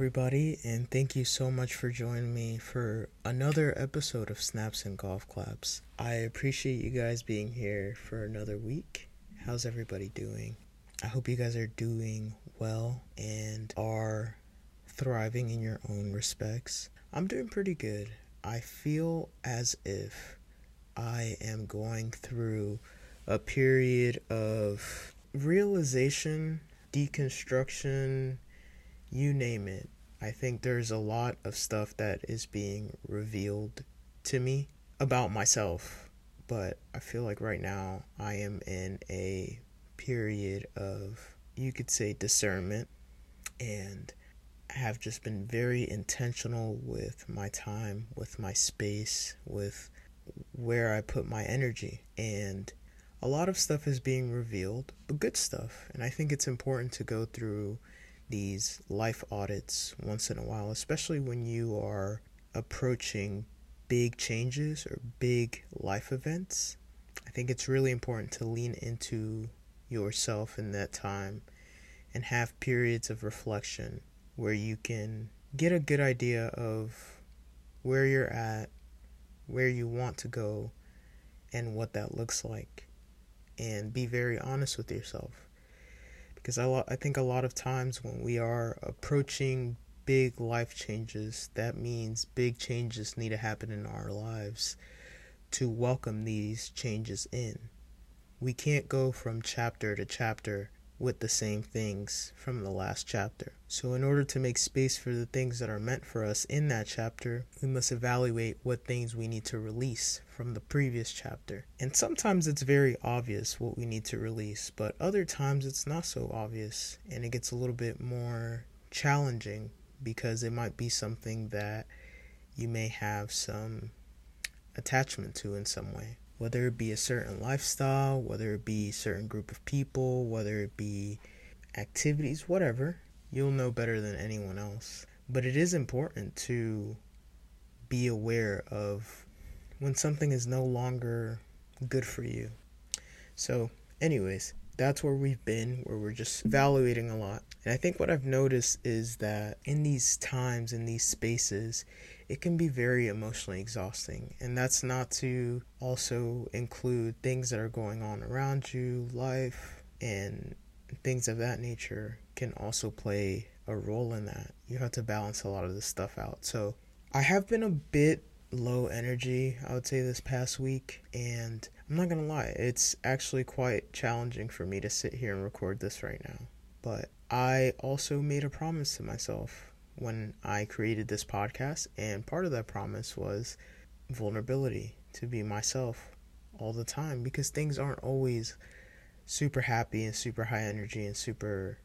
everybody, and thank you so much for joining me for another episode of Snaps and Golf Claps. I appreciate you guys being here for another week. How's everybody doing? I hope you guys are doing well and are thriving in your own respects. I'm doing pretty good. I feel as if I am going through a period of realization, deconstruction, you name it. I think there's a lot of stuff that is being revealed to me about myself, but I feel like right now I am in a period of, you could say, discernment, and I have just been very intentional with my time, with my space, with where I put my energy. And a lot of stuff is being revealed, but good stuff. And I think it's important to go through these life audits once in a while, especially when you are approaching big changes or big life events. I think it's really important to lean into yourself in that time and have periods of reflection where you can get a good idea of where you're at, where you want to go, and what that looks like. And be very honest with yourself because I, lo- I think a lot of times when we are approaching big life changes, that means big changes need to happen in our lives to welcome these changes in. We can't go from chapter to chapter with the same things from the last chapter. So, in order to make space for the things that are meant for us in that chapter, we must evaluate what things we need to release from the previous chapter. And sometimes it's very obvious what we need to release, but other times it's not so obvious and it gets a little bit more challenging because it might be something that you may have some attachment to in some way whether it be a certain lifestyle, whether it be a certain group of people, whether it be activities, whatever, you'll know better than anyone else. But it is important to be aware of when something is no longer good for you. So, anyways, that's where we've been, where we're just evaluating a lot. And I think what I've noticed is that in these times, in these spaces, it can be very emotionally exhausting. And that's not to also include things that are going on around you, life, and things of that nature can also play a role in that. You have to balance a lot of this stuff out. So I have been a bit low energy, I would say, this past week. And I'm not going to lie, it's actually quite challenging for me to sit here and record this right now. But I also made a promise to myself when I created this podcast, and part of that promise was vulnerability to be myself all the time because things aren't always super happy and super high energy and super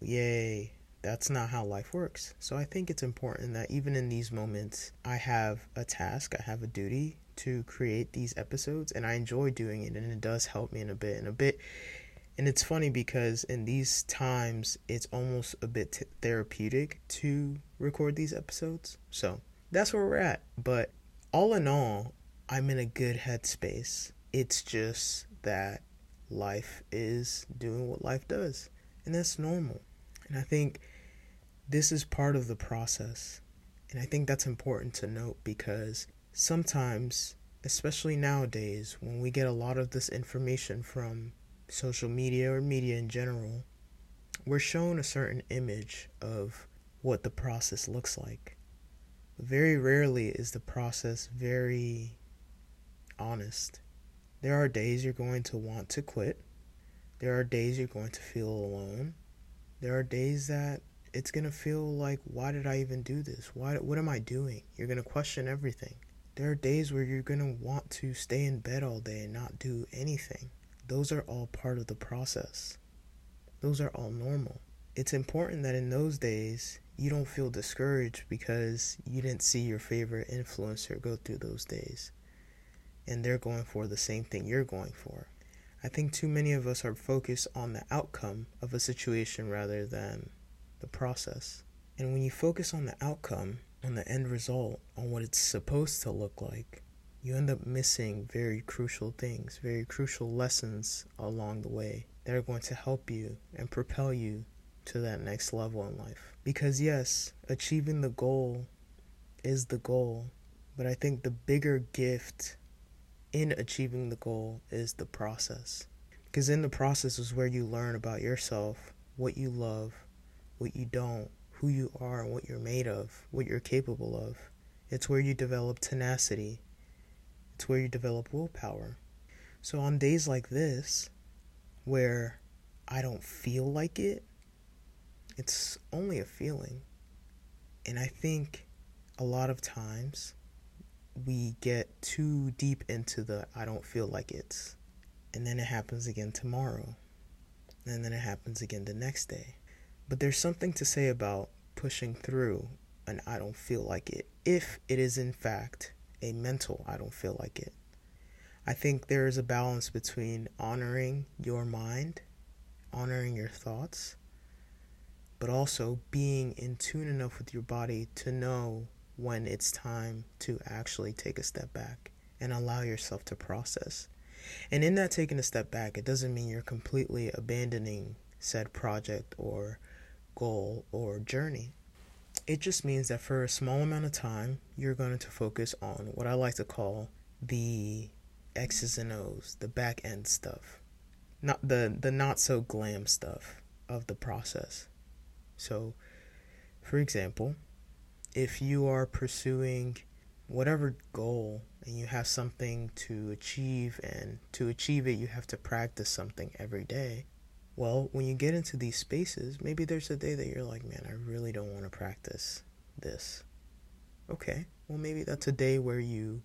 yay. That's not how life works. So I think it's important that even in these moments, I have a task, I have a duty to create these episodes, and I enjoy doing it, and it does help me in a bit. And a bit and it's funny because in these times, it's almost a bit t- therapeutic to record these episodes. So that's where we're at. But all in all, I'm in a good headspace. It's just that life is doing what life does, and that's normal. And I think this is part of the process. And I think that's important to note because sometimes, especially nowadays, when we get a lot of this information from social media or media in general, we're shown a certain image of what the process looks like. Very rarely is the process very honest. There are days you're going to want to quit. There are days you're going to feel alone. There are days that it's going to feel like, why did I even do this? Why, what am I doing? You're going to question everything. There are days where you're going to want to stay in bed all day and not do anything. Those are all part of the process. Those are all normal. It's important that in those days you don't feel discouraged because you didn't see your favorite influencer go through those days and they're going for the same thing you're going for. I think too many of us are focused on the outcome of a situation rather than the process. And when you focus on the outcome, on the end result, on what it's supposed to look like, you end up missing very crucial things, very crucial lessons along the way that are going to help you and propel you to that next level in life. Because, yes, achieving the goal is the goal, but I think the bigger gift in achieving the goal is the process. Because in the process is where you learn about yourself, what you love, what you don't, who you are, and what you're made of, what you're capable of. It's where you develop tenacity, it's where you develop willpower. So on days like this, where I don't feel like it, it's only a feeling. And I think a lot of times we get too deep into the I don't feel like it's. And then it happens again tomorrow. And then it happens again the next day. But there's something to say about pushing through an I don't feel like it if it is in fact a mental I don't feel like it. I think there is a balance between honoring your mind, honoring your thoughts, but also being in tune enough with your body to know when it's time to actually take a step back and allow yourself to process. And in that taking a step back, it doesn't mean you're completely abandoning said project or goal or journey. It just means that for a small amount of time, you're going to focus on what I like to call the X's and O's, the back end stuff. Not the the not so glam stuff of the process. So, for example, if you are pursuing whatever goal and you have something to achieve and to achieve it you have to practice something every day well when you get into these spaces maybe there's a day that you're like man i really don't want to practice this okay well maybe that's a day where you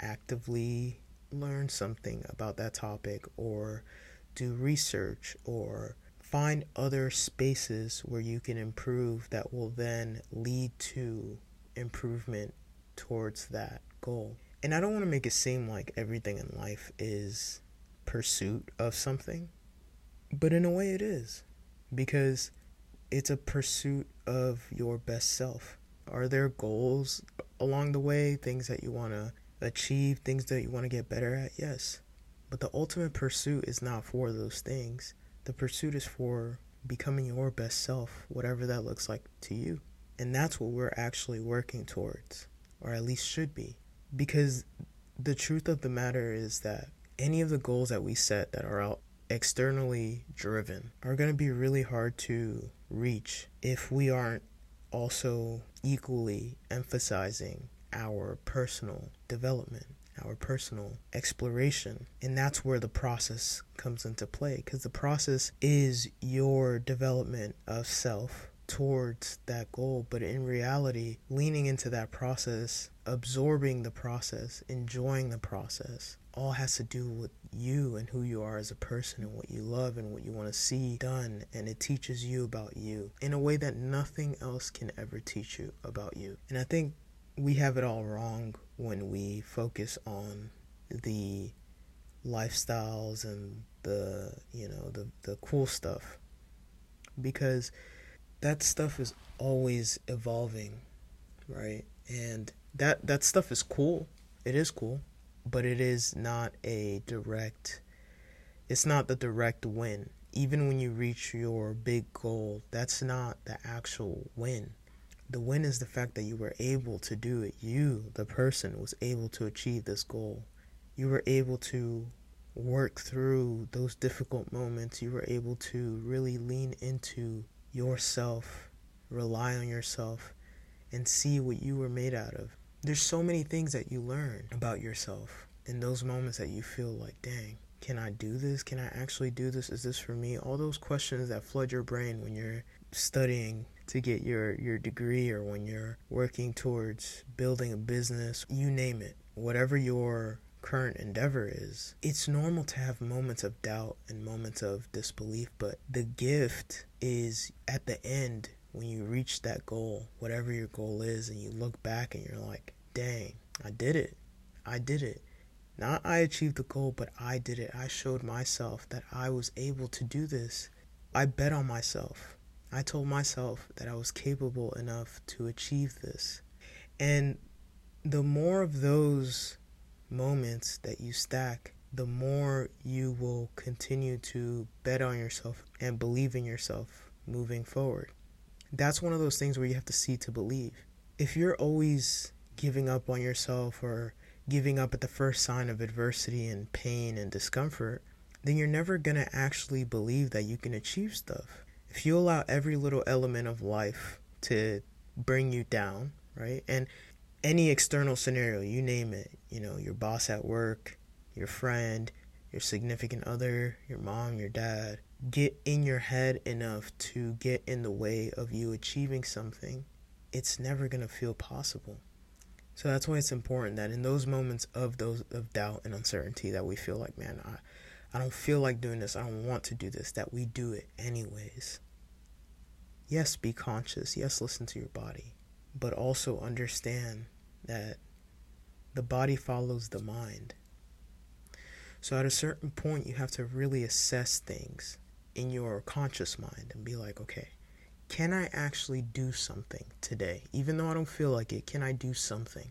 actively learn something about that topic or do research or find other spaces where you can improve that will then lead to improvement towards that goal. And I don't want to make it seem like everything in life is pursuit of something, but in a way it is because it's a pursuit of your best self. Are there goals along the way, things that you want to achieve, things that you want to get better at? Yes. But the ultimate pursuit is not for those things. The pursuit is for becoming your best self, whatever that looks like to you. And that's what we're actually working towards, or at least should be. Because the truth of the matter is that any of the goals that we set that are out externally driven are going to be really hard to reach if we aren't also equally emphasizing our personal development our personal exploration. And that's where the process comes into play because the process is your development of self towards that goal. But in reality, leaning into that process, absorbing the process, enjoying the process, all has to do with you and who you are as a person and what you love and what you want to see done. And it teaches you about you in a way that nothing else can ever teach you about you. And I think we have it all wrong when we focus on the lifestyles and the you know the the cool stuff because that stuff is always evolving right and that that stuff is cool it is cool but it is not a direct it's not the direct win even when you reach your big goal that's not the actual win the win is the fact that you were able to do it. You, the person, was able to achieve this goal. You were able to work through those difficult moments. You were able to really lean into yourself, rely on yourself, and see what you were made out of. There's so many things that you learn about yourself in those moments that you feel like, dang, can I do this? Can I actually do this? Is this for me? All those questions that flood your brain when you're studying to get your, your degree or when you're working towards building a business, you name it, whatever your current endeavor is, it's normal to have moments of doubt and moments of disbelief, but the gift is at the end when you reach that goal, whatever your goal is, and you look back and you're like, dang, I did it. I did it. Not I achieved the goal, but I did it. I showed myself that I was able to do this. I bet on myself. I told myself that I was capable enough to achieve this. And the more of those moments that you stack, the more you will continue to bet on yourself and believe in yourself moving forward. That's one of those things where you have to see to believe. If you're always giving up on yourself or giving up at the first sign of adversity and pain and discomfort, then you're never going to actually believe that you can achieve stuff. If you allow every little element of life to bring you down, right? And any external scenario, you name it, you know, your boss at work, your friend, your significant other, your mom, your dad, get in your head enough to get in the way of you achieving something, it's never going to feel possible. So that's why it's important that in those moments of those of doubt and uncertainty that we feel like, man, I I don't feel like doing this. I don't want to do this. That we do it anyways. Yes, be conscious. Yes, listen to your body. But also understand that the body follows the mind. So at a certain point, you have to really assess things in your conscious mind and be like, okay, can I actually do something today? Even though I don't feel like it, can I do something?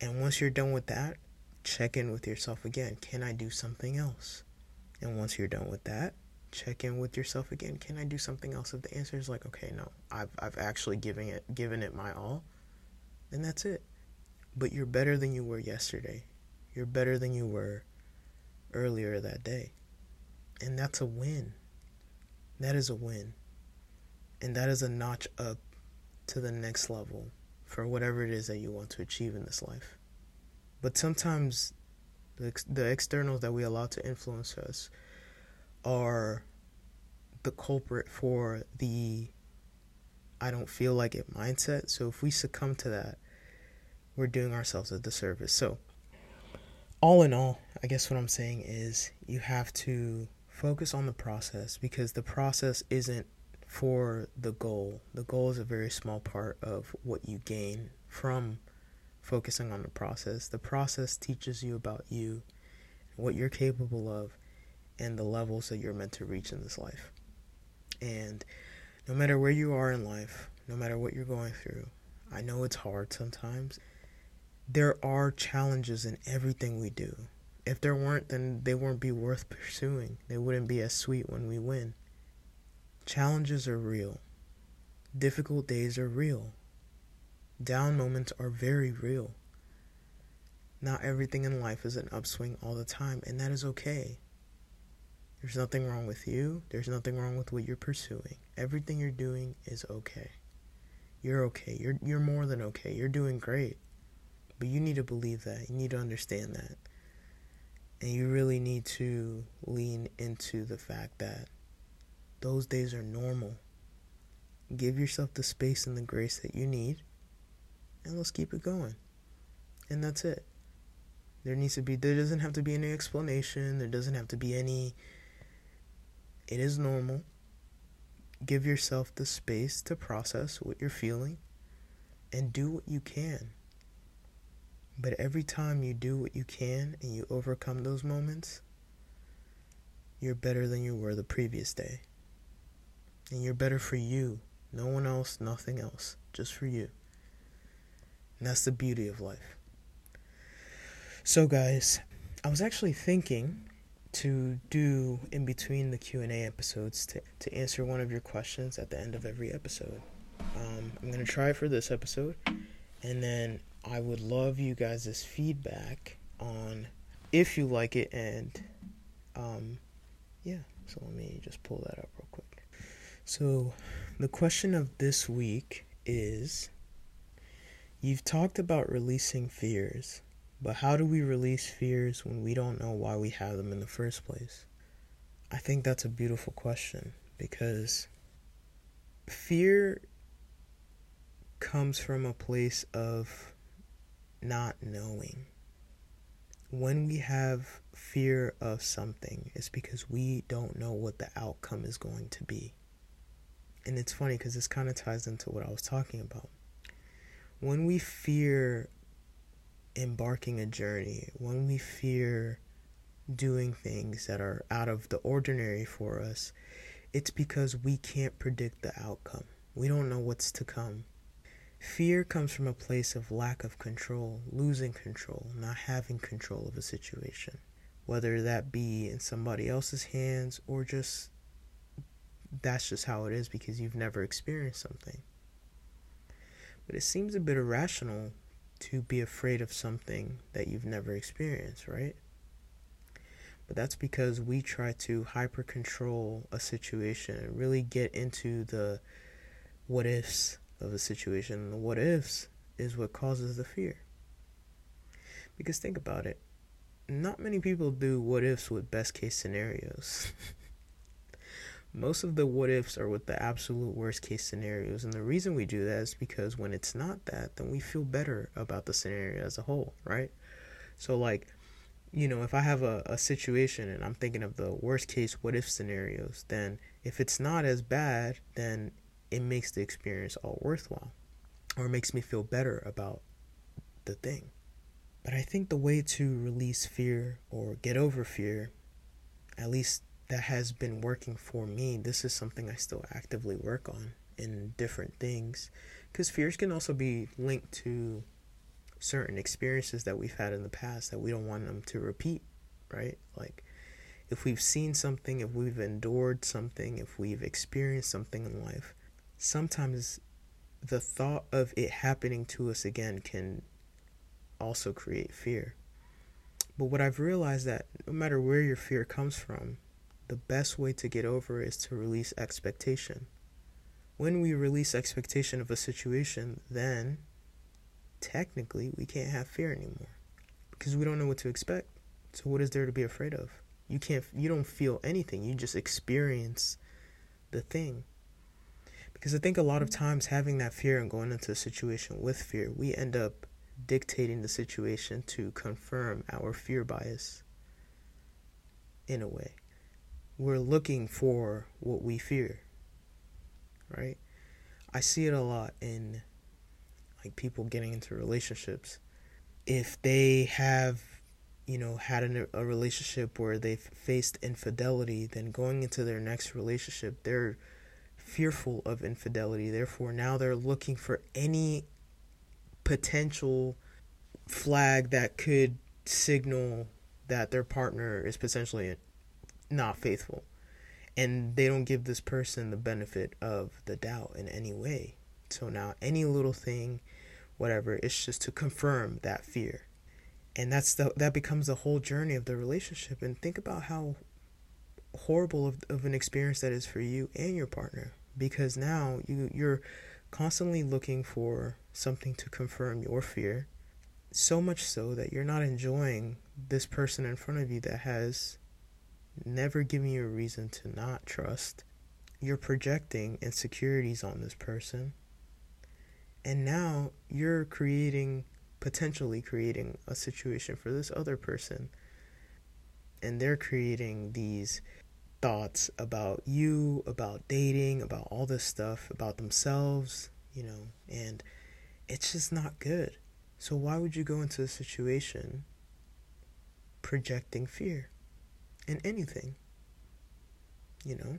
And once you're done with that, check in with yourself again. Can I do something else? And once you're done with that, check in with yourself again. Can I do something else? If the answer is like, okay, no, I've I've actually given it given it my all, then that's it. But you're better than you were yesterday. You're better than you were earlier that day. And that's a win. That is a win. And that is a notch up to the next level for whatever it is that you want to achieve in this life. But sometimes the, the externals that we allow to influence us are the culprit for the I don't feel like it mindset. So if we succumb to that, we're doing ourselves a disservice. So, all in all, I guess what I'm saying is you have to focus on the process because the process isn't for the goal. The goal is a very small part of what you gain from focusing on the process. The process teaches you about you, what you're capable of, and the levels that you're meant to reach in this life. And no matter where you are in life, no matter what you're going through, I know it's hard sometimes. There are challenges in everything we do. If there weren't, then they wouldn't be worth pursuing. They wouldn't be as sweet when we win. Challenges are real. Difficult days are real. Down moments are very real. Not everything in life is an upswing all the time, and that is okay. There's nothing wrong with you. There's nothing wrong with what you're pursuing. Everything you're doing is okay. You're okay. You're you're more than okay. You're doing great. But you need to believe that. You need to understand that. And you really need to lean into the fact that those days are normal. Give yourself the space and the grace that you need and let's keep it going. And that's it. There needs to be, there doesn't have to be any explanation, there doesn't have to be any. It is normal. Give yourself the space to process what you're feeling and do what you can. But every time you do what you can and you overcome those moments, you're better than you were the previous day. And you're better for you. No one else, nothing else. Just for you. And that's the beauty of life. So guys, I was actually thinking to do in between the Q&A episodes to, to answer one of your questions at the end of every episode. Um, I'm going to try for this episode. And then I would love you guys' feedback on if you like it. And um, yeah, so let me just pull that up real quick. So the question of this week is You've talked about releasing fears, but how do we release fears when we don't know why we have them in the first place? I think that's a beautiful question because fear comes from a place of not knowing. When we have fear of something, it's because we don't know what the outcome is going to be. And it's funny because this kind of ties into what I was talking about when we fear embarking a journey, when we fear doing things that are out of the ordinary for us, it's because we can't predict the outcome. We don't know what's to come. Fear comes from a place of lack of control, losing control, not having control of a situation, whether that be in somebody else's hands or just that's just how it is because you've never experienced something. But it seems a bit irrational to be afraid of something that you've never experienced, right? But that's because we try to hyper control a situation and really get into the what ifs of a situation. The what ifs is what causes the fear. Because think about it not many people do what ifs with best case scenarios. Most of the what ifs are with the absolute worst case scenarios. And the reason we do that is because when it's not that, then we feel better about the scenario as a whole, right? So, like, you know, if I have a, a situation and I'm thinking of the worst case what if scenarios, then if it's not as bad, then it makes the experience all worthwhile or makes me feel better about the thing. But I think the way to release fear or get over fear, at least that has been working for me, this is something I still actively work on in different things. Because fears can also be linked to certain experiences that we've had in the past that we don't want them to repeat, right? Like, if we've seen something, if we've endured something, if we've experienced something in life, sometimes the thought of it happening to us again can also create fear. But what I've realized that no matter where your fear comes from, the best way to get over is to release expectation. When we release expectation of a situation, then technically we can't have fear anymore because we don't know what to expect. So what is there to be afraid of? You can't you don't feel anything. You just experience the thing. Because I think a lot of times having that fear and going into a situation with fear, we end up dictating the situation to confirm our fear bias in a way. We're looking for what we fear, right? I see it a lot in like people getting into relationships. If they have, you know, had an, a relationship where they've faced infidelity, then going into their next relationship, they're fearful of infidelity. Therefore, now they're looking for any potential flag that could signal that their partner is potentially not faithful. And they don't give this person the benefit of the doubt in any way. So now any little thing, whatever, it's just to confirm that fear. And that's the that becomes the whole journey of the relationship. And think about how horrible of, of an experience that is for you and your partner. Because now you you're constantly looking for something to confirm your fear, so much so that you're not enjoying this person in front of you that has never given you a reason to not trust. You're projecting insecurities on this person. And now you're creating, potentially creating a situation for this other person. And they're creating these thoughts about you, about dating, about all this stuff, about themselves, you know, and it's just not good. So why would you go into a situation projecting fear in anything? You know?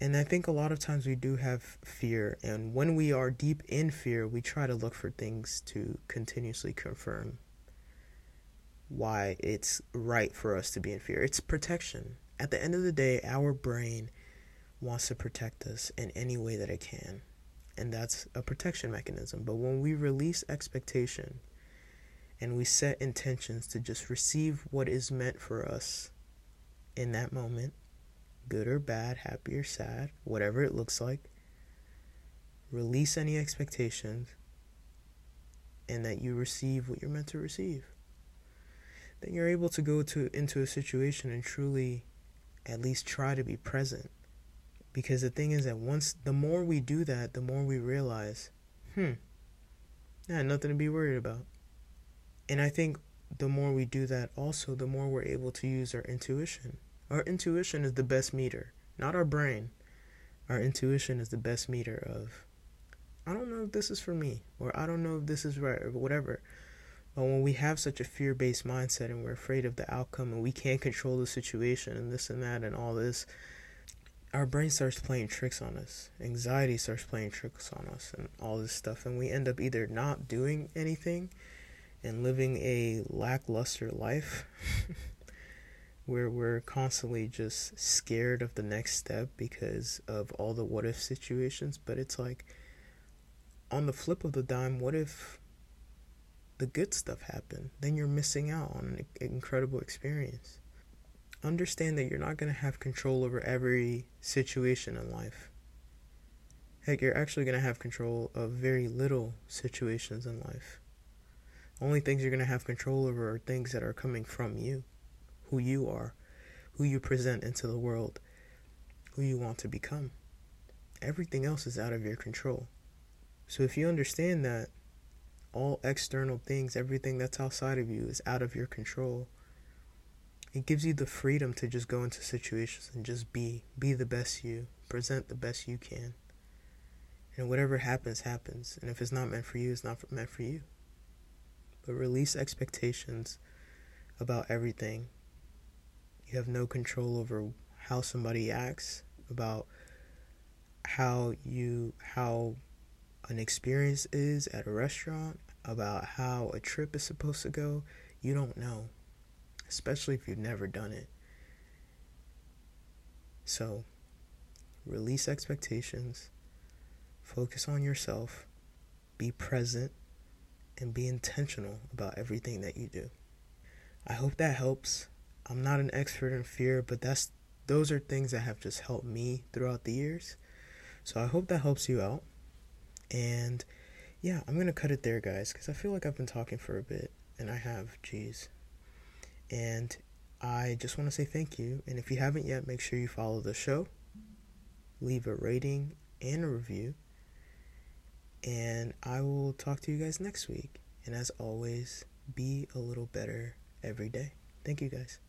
And I think a lot of times we do have fear, and when we are deep in fear, we try to look for things to continuously confirm why it's right for us to be in fear. It's protection. At the end of the day, our brain wants to protect us in any way that it can. And that's a protection mechanism. But when we release expectation and we set intentions to just receive what is meant for us in that moment, good or bad, happy or sad, whatever it looks like, release any expectations and that you receive what you're meant to receive then you're able to go to into a situation and truly at least try to be present. Because the thing is that once the more we do that, the more we realize, hmm, yeah, nothing to be worried about. And I think the more we do that also, the more we're able to use our intuition. Our intuition is the best meter, not our brain. Our intuition is the best meter of I don't know if this is for me or I don't know if this is right or whatever. But when we have such a fear based mindset and we're afraid of the outcome and we can't control the situation and this and that and all this, our brain starts playing tricks on us. Anxiety starts playing tricks on us and all this stuff. And we end up either not doing anything and living a lackluster life where we're constantly just scared of the next step because of all the what if situations. But it's like, on the flip of the dime, what if the good stuff happen, Then you're missing out on an incredible experience. Understand that you're not going to have control over every situation in life. Heck, you're actually going to have control of very little situations in life. Only things you're going to have control over are things that are coming from you who you are, who you present into the world, who you want to become. Everything else is out of your control. So if you understand that all external things, everything that's outside of you is out of your control, it gives you the freedom to just go into situations and just be, be the best you, present the best you can. And whatever happens, happens. And if it's not meant for you, it's not meant for you. But release expectations about everything you have no control over how somebody acts, about how you how an experience is at a restaurant, about how a trip is supposed to go. You don't know, especially if you've never done it. So, release expectations, focus on yourself, be present, and be intentional about everything that you do. I hope that helps. I'm not an expert in fear, but that's those are things that have just helped me throughout the years. So I hope that helps you out. And yeah, I'm to cut it there, guys, because I feel like I've been talking for a bit, and I have, jeez. And I just want to say thank you. And if you haven't yet, make sure you follow the show, leave a rating and a review. And I will talk to you guys next week. And as always, be a little better every day. Thank you, guys.